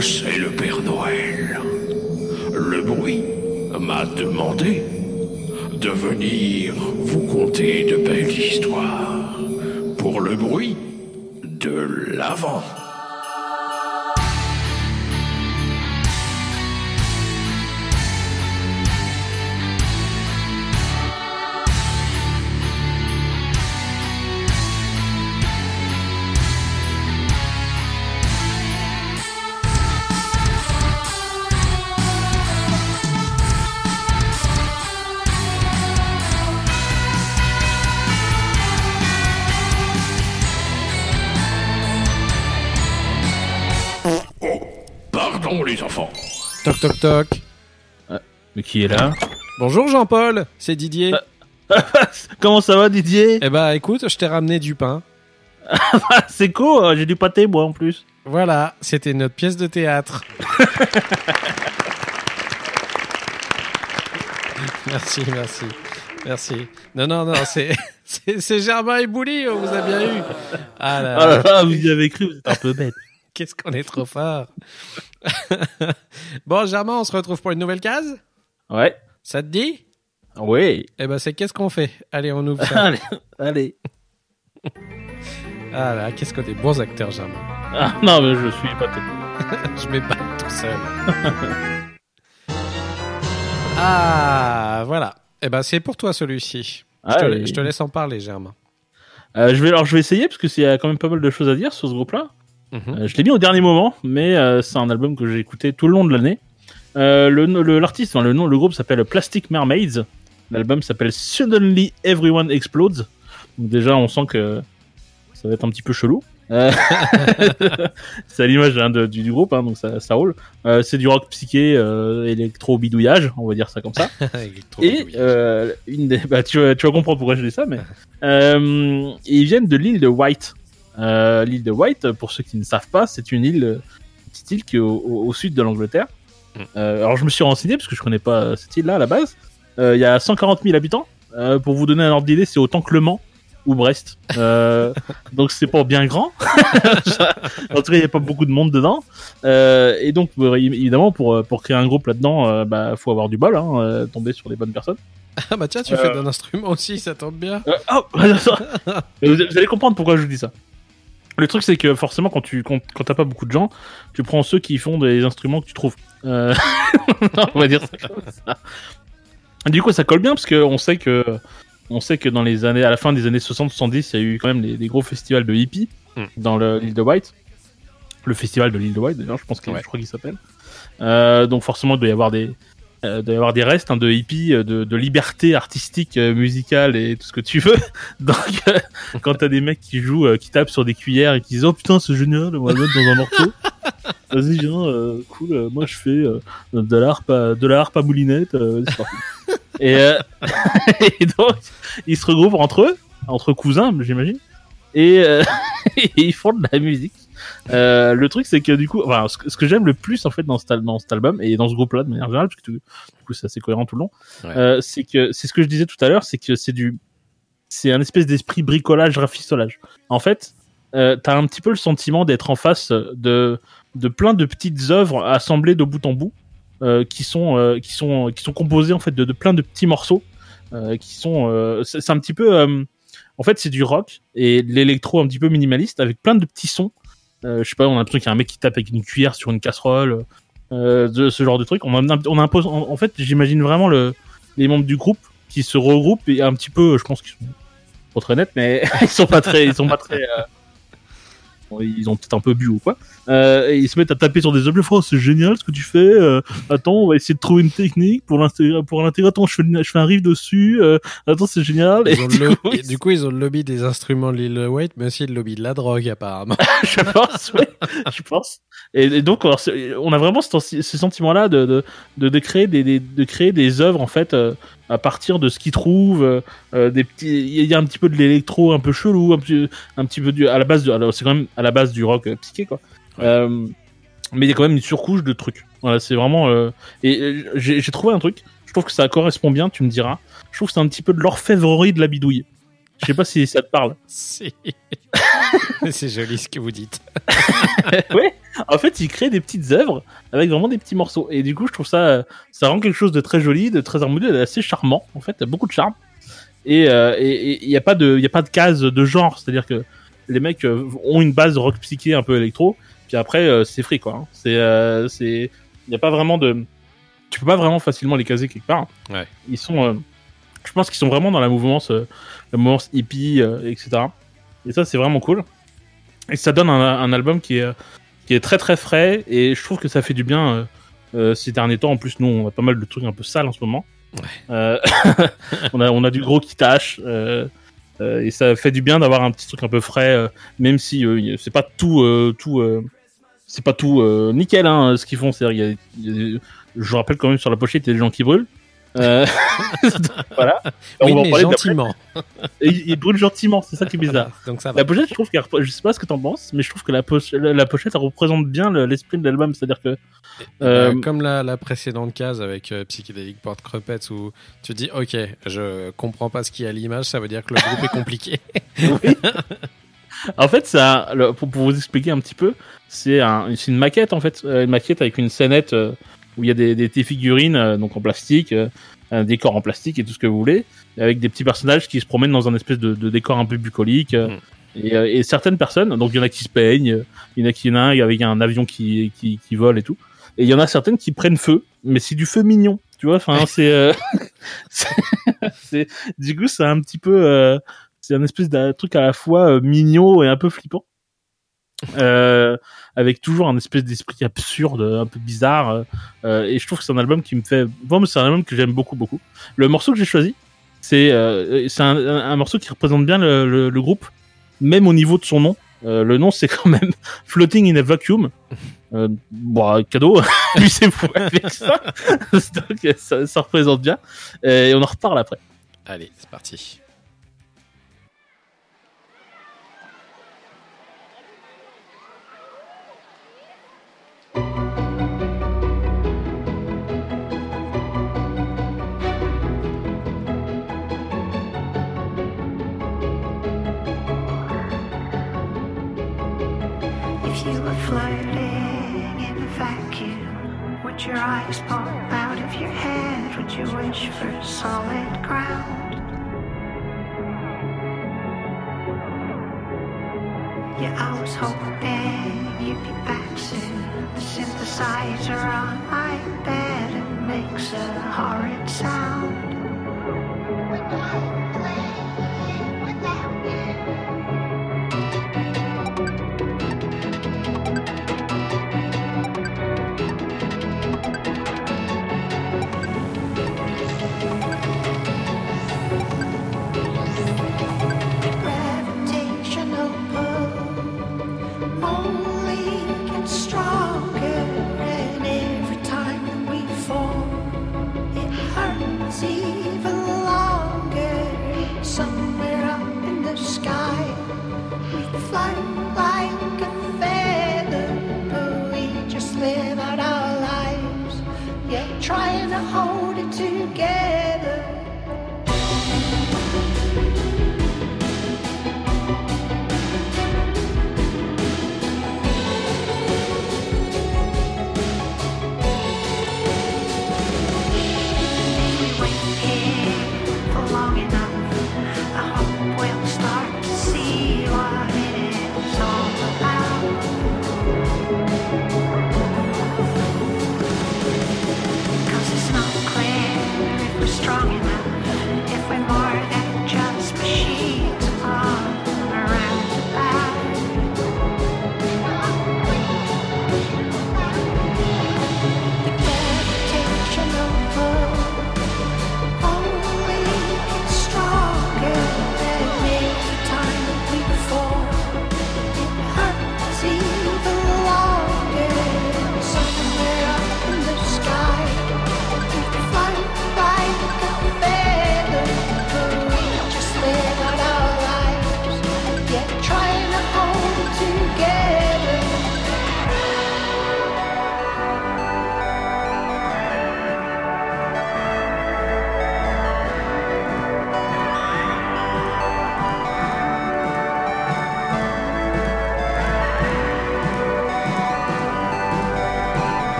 c'est le Père Noël. Le bruit m'a demandé de venir vous conter de belles histoires pour le bruit de l'avant. Toc toc toc. Mais qui est là Bonjour Jean-Paul, c'est Didier. Comment ça va Didier Eh bah écoute, je t'ai ramené du pain. C'est cool, j'ai du pâté moi en plus. Voilà, c'était notre pièce de théâtre. merci, merci, merci. Non, non, non, c'est c'est Germain et Bouli, on vous a bien eu. Ah là, Ah là là, vous y avez cru, vous êtes un peu bête. Qu'est-ce qu'on est trop fort. bon, Germain, on se retrouve pour une nouvelle case? Ouais. Ça te dit? Oui. Eh ben c'est qu'est-ce qu'on fait? Allez, on ouvre ça. Allez, allez. Ah là, qu'est-ce qu'on est bons acteurs, Germain. Ah, non, mais je suis pâté. Je m'éballe tout seul. ah, voilà. Eh ben, c'est pour toi celui-ci. Je, te, Allez. je te laisse en parler, Germain. Euh, je vais, alors je vais essayer parce que c'est- il y a quand même pas mal de choses à dire sur ce groupe-là. Mhm. Euh, je l'ai mis au dernier moment, mais euh, c'est un album que j'ai écouté tout le long de l'année. Euh, le le- l'artiste, enfin, le nom, le groupe s'appelle Plastic Mermaids. L'album s'appelle Suddenly Everyone Explodes. Donc déjà, on sent que ça va être un petit peu chelou. C'est à l'image hein, du, du groupe, hein, donc ça, ça roule. Euh, c'est du rock psyché, euh, électro bidouillage, on va dire ça comme ça. Et euh, une des, bah, tu, vas, tu vas comprendre pourquoi je dis ça, mais ils viennent de l'île de White. Euh, l'île de White, pour ceux qui ne savent pas, c'est une île, une petite île qui est au, au- au sud de l'Angleterre. Mm. Euh, alors je me suis renseigné parce que je connais pas cette île-là à la base. Euh, Il y a 140 000 habitants. Pour vous donner un ordre d'idée, c'est autant que Le Mans ou Brest. Donc c'est pas bien grand. en tout cas, il n'y a pas beaucoup de monde dedans. Et donc, évidemment, pour, pour créer un groupe là-dedans, euh, bah, faut avoir du bol, hein, tomber sur les bonnes personnes. Ah bah tiens, tu Euh. fais d'un instrument aussi, ça tombe bien. Euh, oh, vous allez comprendre pourquoi je vous dis ça. Le truc, c'est que forcément, quand tu quand, quand t'as pas beaucoup de gens, tu prends ceux qui font des instruments que tu trouves. Euh, on va dire ça comme ça. Du coup, ça colle bien parce qu'on sait que on sait que dans les années, à la fin des années 60-70, il y a eu quand même des, gros festivals de hippies Mm. dans le- l'île de White. Le festival de l'île de White, d'ailleurs, je pense que Ouais. je crois qu'il s'appelle. Euh, donc forcément, il doit y avoir des euh, doit y avoir des restes hein, de hippies, euh, de, de liberté artistique, euh, musicale et tout ce que tu veux. Donc, euh, quand t'as des mecs qui jouent, euh, qui tapent sur des cuillères et qui disent oh putain c'est génial, on va le mettre dans un morceau. Vas-y viens, cool. moi je fais de la harpe, à, de la harpe à moulinette. vas-y, c'est parti. et, et donc ils se regroupent entre eux, entre cousins j'imagine, et, et ils font de la musique. Euh, le truc c'est que du coup, enfin, ce que, j'aime le plus en fait dans cet, al- dans cet album et dans ce groupe-là de manière générale, parce que du coup c'est assez cohérent tout le long, Ouais. euh, c'est que c'est ce que je disais tout à l'heure, c'est que c'est du c'est un espèce d'esprit bricolage, rafistolage. En fait, euh, t'as un petit peu le sentiment d'être en face de, de plein de petites œuvres assemblées de bout en bout, euh, qui sont qui sont qui sont composées en fait de, de plein de petits morceaux, qui sont c'est un petit peu en fait c'est du rock et de l'électro un petit peu minimaliste avec plein de petits sons. Euh, je sais pas, on a l'impression qu'il y a un mec qui tape avec une cuillère sur une casserole, euh, de ce genre de truc. On, impose, en, fait, j'imagine vraiment le, les membres du groupe qui se regroupent et un petit peu, je pense qu'ils sont pas très nets, mais ils sont pas très, ils sont pas très, euh, ils ont peut-être un peu bu ou quoi. Euh, et ils se mettent à taper sur des objets. Oh, c'est génial ce que tu fais. Euh, attends, on va essayer de trouver une technique pour l'intégrer. Pour l'intégrer, attends, je fais, je fais un riff dessus. Euh, attends, c'est génial. Et du le- coup, et du coup, ils ont le lobby des instruments l'île White, mais aussi le lobby de la drogue, apparemment. je pense, ouais, je pense. Et, et donc, alors, on a vraiment ce, ce sentiment-là de, de, de, de créer des, des- de créer des œuvres en fait euh, à partir de ce qu'ils trouvent. euh, euh, des petits, il y a un petit peu de l'électro, un peu chelou, un petit, un petit peu du, à la base. C'est quand même à la base du rock euh, psyché, quoi. Euh, mais il y a quand même une surcouche de trucs. Voilà, c'est vraiment. euh, et j'ai j'ai trouvé un truc. Je trouve que ça correspond bien. Tu me diras. Je trouve que c'est un petit peu de l'orfèvrerie de la bidouille. Je sais pas si ça te parle. Si. c'est joli ce que vous dites. ouais. en fait, il crée des petites œuvres avec vraiment des petits morceaux. Et du coup, je trouve ça, ça rend quelque chose de très joli, de très harmonieux, d'assez charmant. En fait, beaucoup de charme. Et il n'y a pas de, il a pas de case de genre. C'est-à-dire que les mecs ont une base rock psyché un peu électro, puis après c'est free quoi. Hein. C'est, c'est, il n'y a pas vraiment de, tu peux pas vraiment facilement les caser quelque part. Ouais. Ils sont, je pense qu'ils sont vraiment dans la mouvance, la mouvance hippie, etc. Et ça, c'est vraiment cool. Et ça donne un, un album qui est qui est très très frais et je trouve que ça fait du bien euh, euh, ces derniers temps. En plus, nous, on a pas mal de trucs un peu sales en ce moment. Euh, on, a, on a du gros qui tâche et ça fait du bien d'avoir un petit truc un peu frais, même si c'est pas tout, tout c'est pas tout nickel hein, ce qu'ils font. C'est, je rappelle quand même sur la pochette, il y a des gens qui brûlent. Euh... voilà. Oui, mais gentiment. il, brûle gentiment, c'est ça qui est bizarre. Donc ça La pochette, je trouve qu'elle, je sais pas ce que t'en penses, mais je trouve que la, la pochette, elle représente bien l'esprit de l'album, c'est-à-dire que. Euh... Euh, comme la, la, précédente case avec euh, Psychedelic Port Crumpets où tu dis, ok, je comprends pas ce qu'il y a à l'image, ça veut dire que le groupe est compliqué. oui. En fait, ça, pour, pour, vous expliquer un petit peu, c'est un, une maquette en fait, une maquette avec une scénette où il y a des, des, figurines euh, donc en plastique, euh, un décor en plastique et tout ce que vous voulez, avec des petits personnages qui se promènent dans un espèce de, de décor un peu bucolique. Euh, mm. Et, et, certaines personnes, donc il y en a qui se peignent, il y en a qui y en a avec un avion qui, qui, qui vole et tout. Et il y en a certaines qui prennent feu, mais c'est du feu mignon, tu vois. Enfin, c'est, c'est, du coup, c'est un petit peu, c'est un espèce de truc à la fois mignon et un peu flippant. Euh, avec toujours un espèce d'esprit absurde, un peu bizarre. Euh, et je trouve que c'est un album qui me fait. Bon, c'est un album que j'aime beaucoup, beaucoup. Le morceau que j'ai choisi, c'est euh, un, morceau qui représente bien le, groupe, même au niveau de son nom. Euh, le nom, c'est quand même Floating in a Vacuum. Bon, cadeau, lui c'est fou avec ça. Donc. Ça représente bien. Et on en reparle après. Allez, c'est parti. Would you wish for solid ground? Yeah, I was hoping you'd be back soon. The synthesizer on my bed it makes a horrid sound.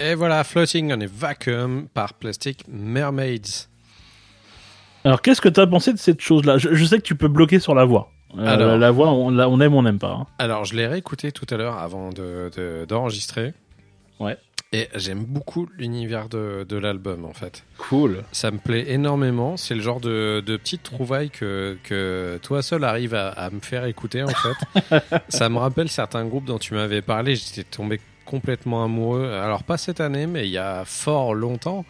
Et voilà, Floating on a Vacuum par Plastic Mermaids. Alors, qu'est-ce que tu as pensé de cette chose-là? Je, je sais que tu peux bloquer sur la voix. Euh, Alors. la voix, on, la- on aime, on n'aime pas. hein. Alors, je l'ai réécouté tout à l'heure avant de- de- d'enregistrer. Ouais. Et j'aime beaucoup l'univers de, de l'album, en fait. Cool. Ça me plaît énormément. C'est le genre de, de petite trouvaille que, que toi seul arrive à, à me faire écouter, en fait. ça me rappelle certains groupes dont tu m'avais parlé. J'étais tombé complètement amoureux. Alors, pas cette année, mais il y a fort longtemps.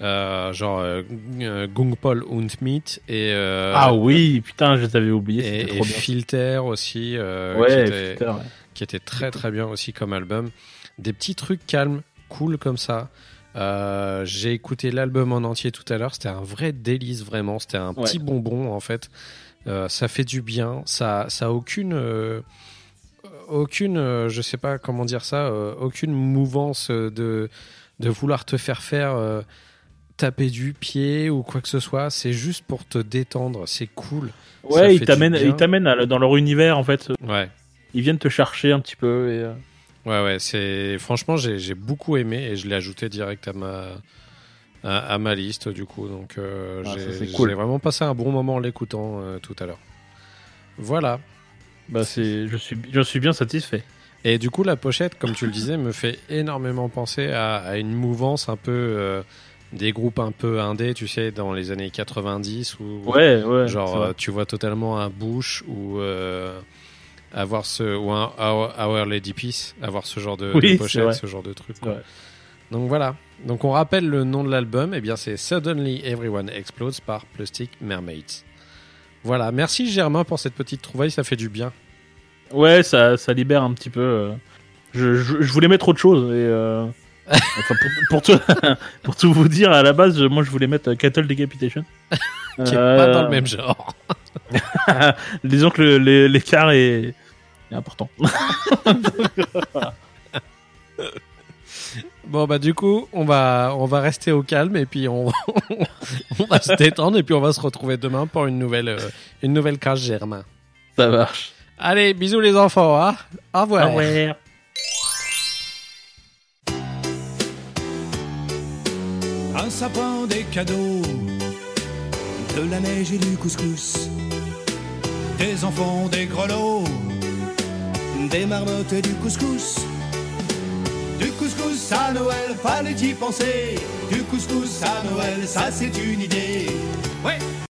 Euh, genre euh, euh, Gungpol und Meat et, euh, ah oui, putain, je t'avais oublié. et, et bien. Filter aussi. euh, qui ouais, était- Filter, ouais. qui était très très bien aussi comme album. Des petits trucs calmes, cool comme ça. Euh, J'ai écouté l'album en entier tout à l'heure. C'était un vrai délice vraiment. C'était un Ouais. petit bonbon en fait. Euh, ça fait du bien. Ça, ça a aucune, euh, aucune, euh, je sais pas comment dire ça, euh, aucune mouvance euh, de de vouloir te faire faire taper du pied ou quoi que ce soit. C'est juste pour te détendre. C'est cool. Ouais, ils t'amènent, ils t'amènent dans leur univers en fait. Ouais. Ils viennent te chercher un petit peu. Et, Ouais, ouais, c'est franchement j'ai j'ai beaucoup aimé et je l'ai ajouté direct à ma à, à ma liste du coup donc euh, Ah, j'ai cool. j'ai vraiment passé un bon moment en l'écoutant euh, tout à l'heure. Voilà. Bah c'est, je suis, je suis bien satisfait. Et du coup la pochette comme tu le disais me fait énormément penser à, à une mouvance un peu euh, des groupes un peu indés, tu sais dans les années 90 ou Ouais, ouais. genre euh, tu vois totalement un Bush ou euh, avoir ce ou un Our, Lady Peace, avoir ce genre de, Oui, de c'est pochette, ce genre de truc. Quoi. Donc voilà. Donc on rappelle le nom de l'album, et bien c'est Suddenly Everyone Explodes par Plastic Mermaids. Voilà, merci Germain pour cette petite trouvaille, ça fait du bien. Ouais, ça, ça libère un petit peu. euh. Je, je, je voulais mettre autre chose. Et, euh, enfin, pour, pour, tout, pour tout vous dire, à la base, moi je voulais mettre euh, Cattle Decapitation. Qui est pas dans le même genre. Disons que l'écart est, est important. Bon bah du coup, on va on va rester au calme et puis on, on va se détendre et puis on va se retrouver demain pour une nouvelle euh, une nouvelle case Germain. Ça marche. Allez, bisous les enfants, hein Au revoir. Au revoir. Un sapin, des cadeaux, de la neige et du couscous, des enfants, des grelots, des marmottes et du couscous. Du couscous à Noël, fallait y penser. Du couscous à Noël, ça c'est une idée. Ouais.